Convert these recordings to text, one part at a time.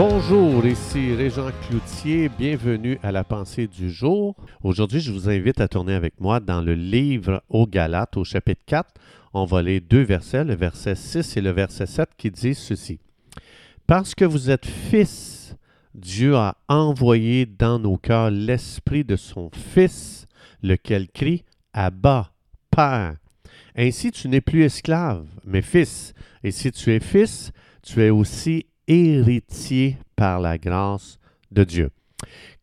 Bonjour, ici Régent Cloutier, bienvenue à la pensée du jour. Aujourd'hui, je vous invite à tourner avec moi dans le livre aux Galates au chapitre 4. On va lire deux versets, le verset 6 et le verset 7 qui disent ceci. Parce que vous êtes fils, Dieu a envoyé dans nos cœurs l'esprit de son Fils, lequel crie Abba, Père. Ainsi tu n'es plus esclave, mais fils. Et si tu es fils, tu es aussi héritier par la grâce de Dieu.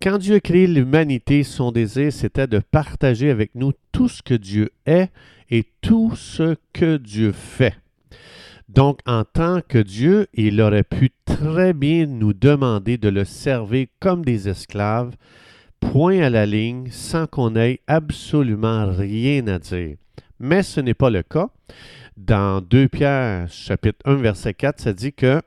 Quand Dieu a créé l'humanité, son désir, c'était de partager avec nous tout ce que Dieu est et tout ce que Dieu fait. Donc, en tant que Dieu, il aurait pu très bien nous demander de le servir comme des esclaves, point à la ligne, sans qu'on ait absolument rien à dire. Mais ce n'est pas le cas. Dans 2 Pierre chapitre 1 verset 4, ça dit que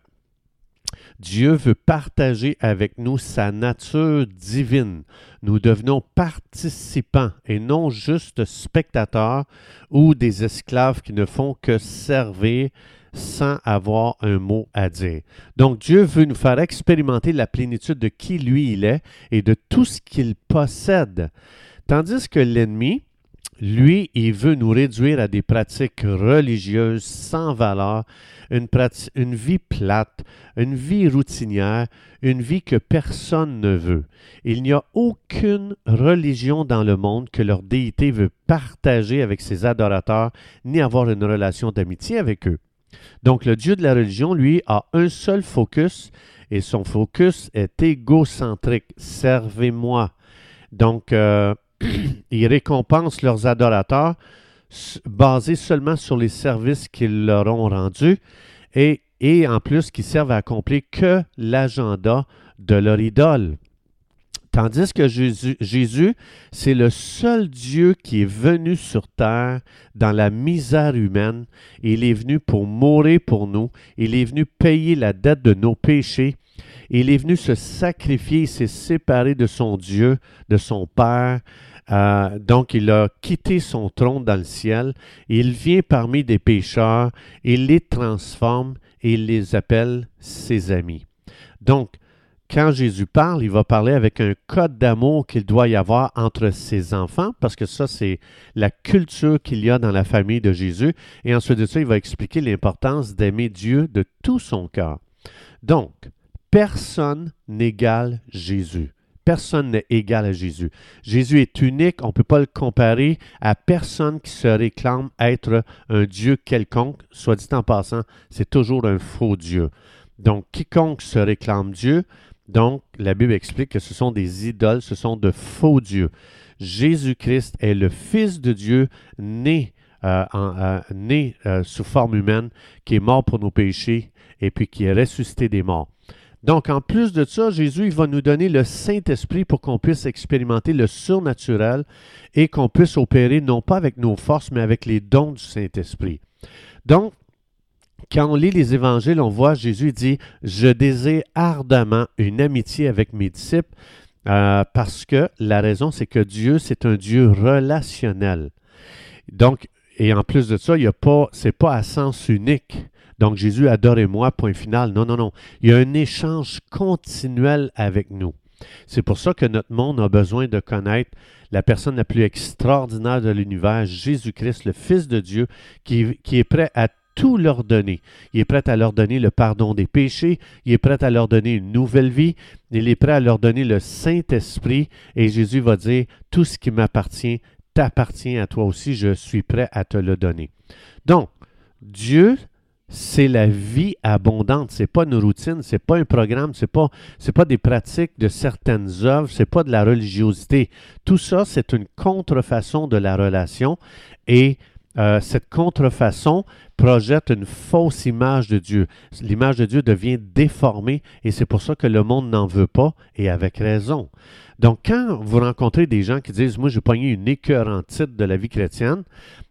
Dieu veut partager avec nous sa nature divine. Nous devenons participants et non juste spectateurs ou des esclaves qui ne font que servir sans avoir un mot à dire. Donc Dieu veut nous faire expérimenter la plénitude de qui lui il est et de tout ce qu'il possède. Tandis que l'ennemi, lui, il veut nous réduire à des pratiques religieuses sans valeur, une, vie plate, une vie routinière, une vie que personne ne veut. Il n'y a aucune religion dans le monde que leur déité veut partager avec ses adorateurs, ni avoir une relation d'amitié avec eux. Donc le Dieu de la religion, lui, a un seul focus, et son focus est égocentrique. Servez-moi. Donc, euh, ils récompensent leurs adorateurs basés seulement sur les services qu'ils leur ont rendus et, en plus qui servent à accomplir que l'agenda de leur idole. Tandis que Jésus c'est le seul Dieu qui est venu sur terre dans la misère humaine. Il est venu pour mourir pour nous. Il est venu payer la dette de nos péchés. Il est venu se sacrifier, il s'est séparé de son Dieu, de son Père, euh, donc, il a quitté son trône dans le ciel. Il vient parmi des pécheurs, il les transforme et il les appelle ses amis. Donc, quand Jésus parle, il va parler avec un code d'amour qu'il doit y avoir entre ses enfants, parce que ça, c'est la culture qu'il y a dans la famille de Jésus. Et ensuite de ça, il va expliquer l'importance d'aimer Dieu de tout son cœur. Donc, personne n'égale Jésus. Personne n'est égal à Jésus. Jésus est unique, on ne peut pas le comparer à personne qui se réclame être un Dieu quelconque. Soit dit en passant, c'est toujours un faux Dieu. Donc, quiconque se réclame Dieu, donc la Bible explique que ce sont des idoles, ce sont de faux dieux. Jésus-Christ est le Fils de Dieu né, euh, euh, euh, sous forme humaine, qui est mort pour nos péchés et puis qui est ressuscité des morts. Donc, en plus de ça, Jésus il va nous donner le Saint-Esprit pour qu'on puisse expérimenter le surnaturel et qu'on puisse opérer non pas avec nos forces, mais avec les dons du Saint-Esprit. Donc, quand on lit les évangiles, on voit Jésus dit, je désire ardemment une amitié avec mes disciples, euh, parce que la raison, c'est que Dieu, c'est un Dieu relationnel. Donc, et en plus de ça, il y a pas, c'est pas à sens unique. Donc Jésus, adorez-moi, point final. Non, non, non. Il y a un échange continuel avec nous. C'est pour ça que notre monde a besoin de connaître la personne la plus extraordinaire de l'univers, Jésus-Christ, le Fils de Dieu, qui, qui est prêt à tout leur donner. Il est prêt à leur donner le pardon des péchés, il est prêt à leur donner une nouvelle vie, il est prêt à leur donner le Saint-Esprit, et Jésus va dire, tout ce qui m'appartient t'appartient à toi aussi, je suis prêt à te le donner. Donc, Dieu c'est la vie abondante. C'est pas une routine, c'est pas un programme, c'est pas c'est pas des pratiques de certaines œuvres, c'est pas de la religiosité. Tout ça, c'est une contrefaçon de la relation et euh, cette contrefaçon projette une fausse image de Dieu. L'image de Dieu devient déformée et c'est pour ça que le monde n'en veut pas et avec raison. Donc, quand vous rencontrez des gens qui disent Moi, j'ai pogné une écœurante titre de la vie chrétienne,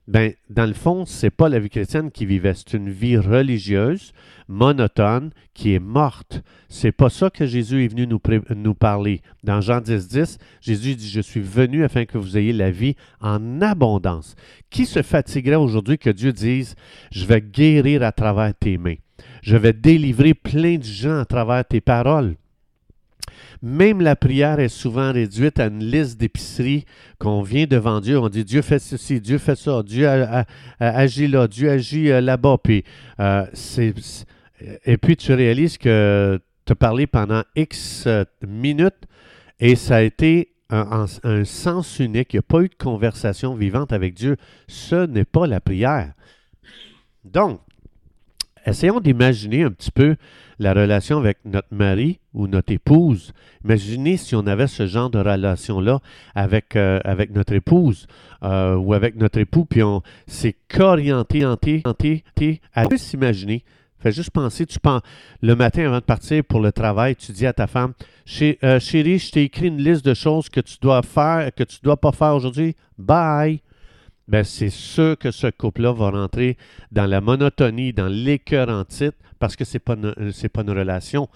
ben, dans le fond, c'est pas la vie chrétienne qui vivait, c'est une vie religieuse, monotone, qui est morte. C'est pas ça que Jésus est venu nous, nous parler. Dans Jean 10, 10, Jésus dit, je suis venu afin que vous ayez la vie en abondance. Qui se fatiguerait aujourd'hui que Dieu dise, je vais guérir à travers tes mains? Je vais délivrer plein de gens à travers tes paroles. Même la prière est souvent réduite à une liste d'épiceries qu'on vient devant Dieu. On dit Dieu fait ceci, Dieu fait ça, Dieu agit là, Dieu agit euh, là-bas. Euh, et puis tu réalises que tu as parlé pendant X euh, minutes et ça a été un, un sens unique. Il n'y a pas eu de conversation vivante avec Dieu. Ce n'est pas la prière. Donc, essayons d'imaginer un petit peu la relation avec notre mari ou notre épouse. Imaginez si on avait ce genre de relation-là avec, euh, avec notre épouse euh, ou avec notre époux, puis on s'est qu'orienté, orienté, orienté, à s'imaginer. Fais juste penser, tu penses, le matin avant de partir pour le travail, tu dis à ta femme, euh, chérie, je t'ai écrit une liste de choses que tu dois faire, que tu dois pas faire aujourd'hui. Bye ben c'est sûr que ce couple-là va rentrer dans la monotonie, dans l'écœur en titre, parce que ce n'est pas, pas une relation,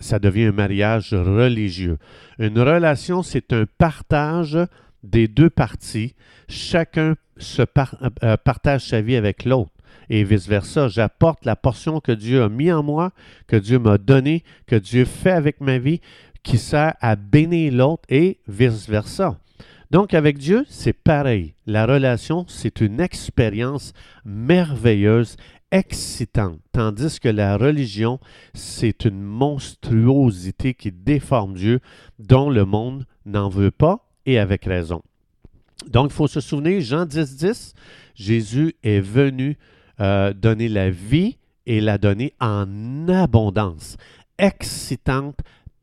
ça devient un mariage religieux. Une relation, c'est un partage des deux parties. Chacun se euh, partage sa vie avec l'autre et vice-versa. J'apporte la portion que Dieu a mis en moi, que Dieu m'a donnée, que Dieu fait avec ma vie, qui sert à bénir l'autre et vice-versa. Donc avec Dieu, c'est pareil. La relation, c'est une expérience merveilleuse, excitante, tandis que la religion, c'est une monstruosité qui déforme Dieu, dont le monde n'en veut pas, et avec raison. Donc il faut se souvenir, Jean 10, 10, Jésus est venu euh, donner la vie et la donner en abondance, excitante,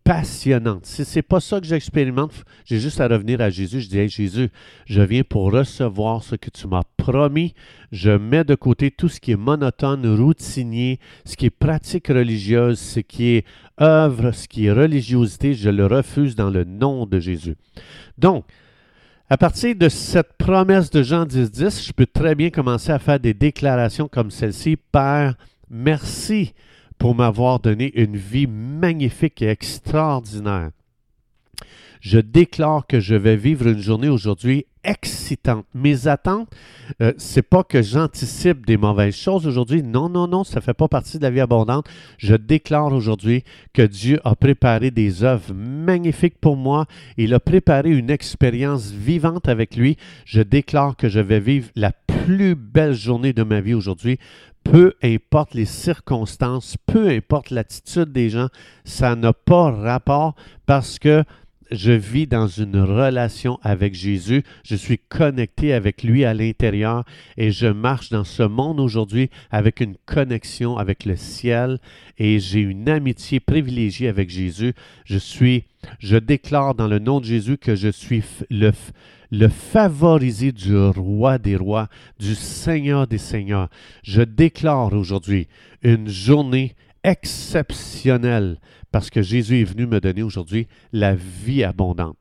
passionnante. Si ce pas ça que j'expérimente, j'ai juste à revenir à Jésus. Je dis, hey, Jésus, je viens pour recevoir ce que tu m'as promis. Je mets de côté tout ce qui est monotone, routinier, ce qui est pratique religieuse, ce qui est œuvre, ce qui est religiosité. Je le refuse dans le nom de Jésus. Donc, à partir de cette promesse de Jean 10, 10, je peux très bien commencer à faire des déclarations comme celle-ci. Père, merci pour m'avoir donné une vie magnifique et extraordinaire. Je déclare que je vais vivre une journée aujourd'hui excitante. Mes attentes, euh, c'est pas que j'anticipe des mauvaises choses aujourd'hui. Non, non, non, ça fait pas partie de la vie abondante. Je déclare aujourd'hui que Dieu a préparé des œuvres magnifiques pour moi. Il a préparé une expérience vivante avec lui. Je déclare que je vais vivre la plus belle journée de ma vie aujourd'hui. Peu importe les circonstances, peu importe l'attitude des gens, ça n'a pas rapport parce que je vis dans une relation avec Jésus, je suis connecté avec lui à l'intérieur et je marche dans ce monde aujourd'hui avec une connexion avec le ciel et j'ai une amitié privilégiée avec Jésus. Je suis je déclare dans le nom de Jésus que je suis le le favorisé du roi des rois, du Seigneur des seigneurs. Je déclare aujourd'hui une journée exceptionnelle parce que Jésus est venu me donner aujourd'hui la vie abondante.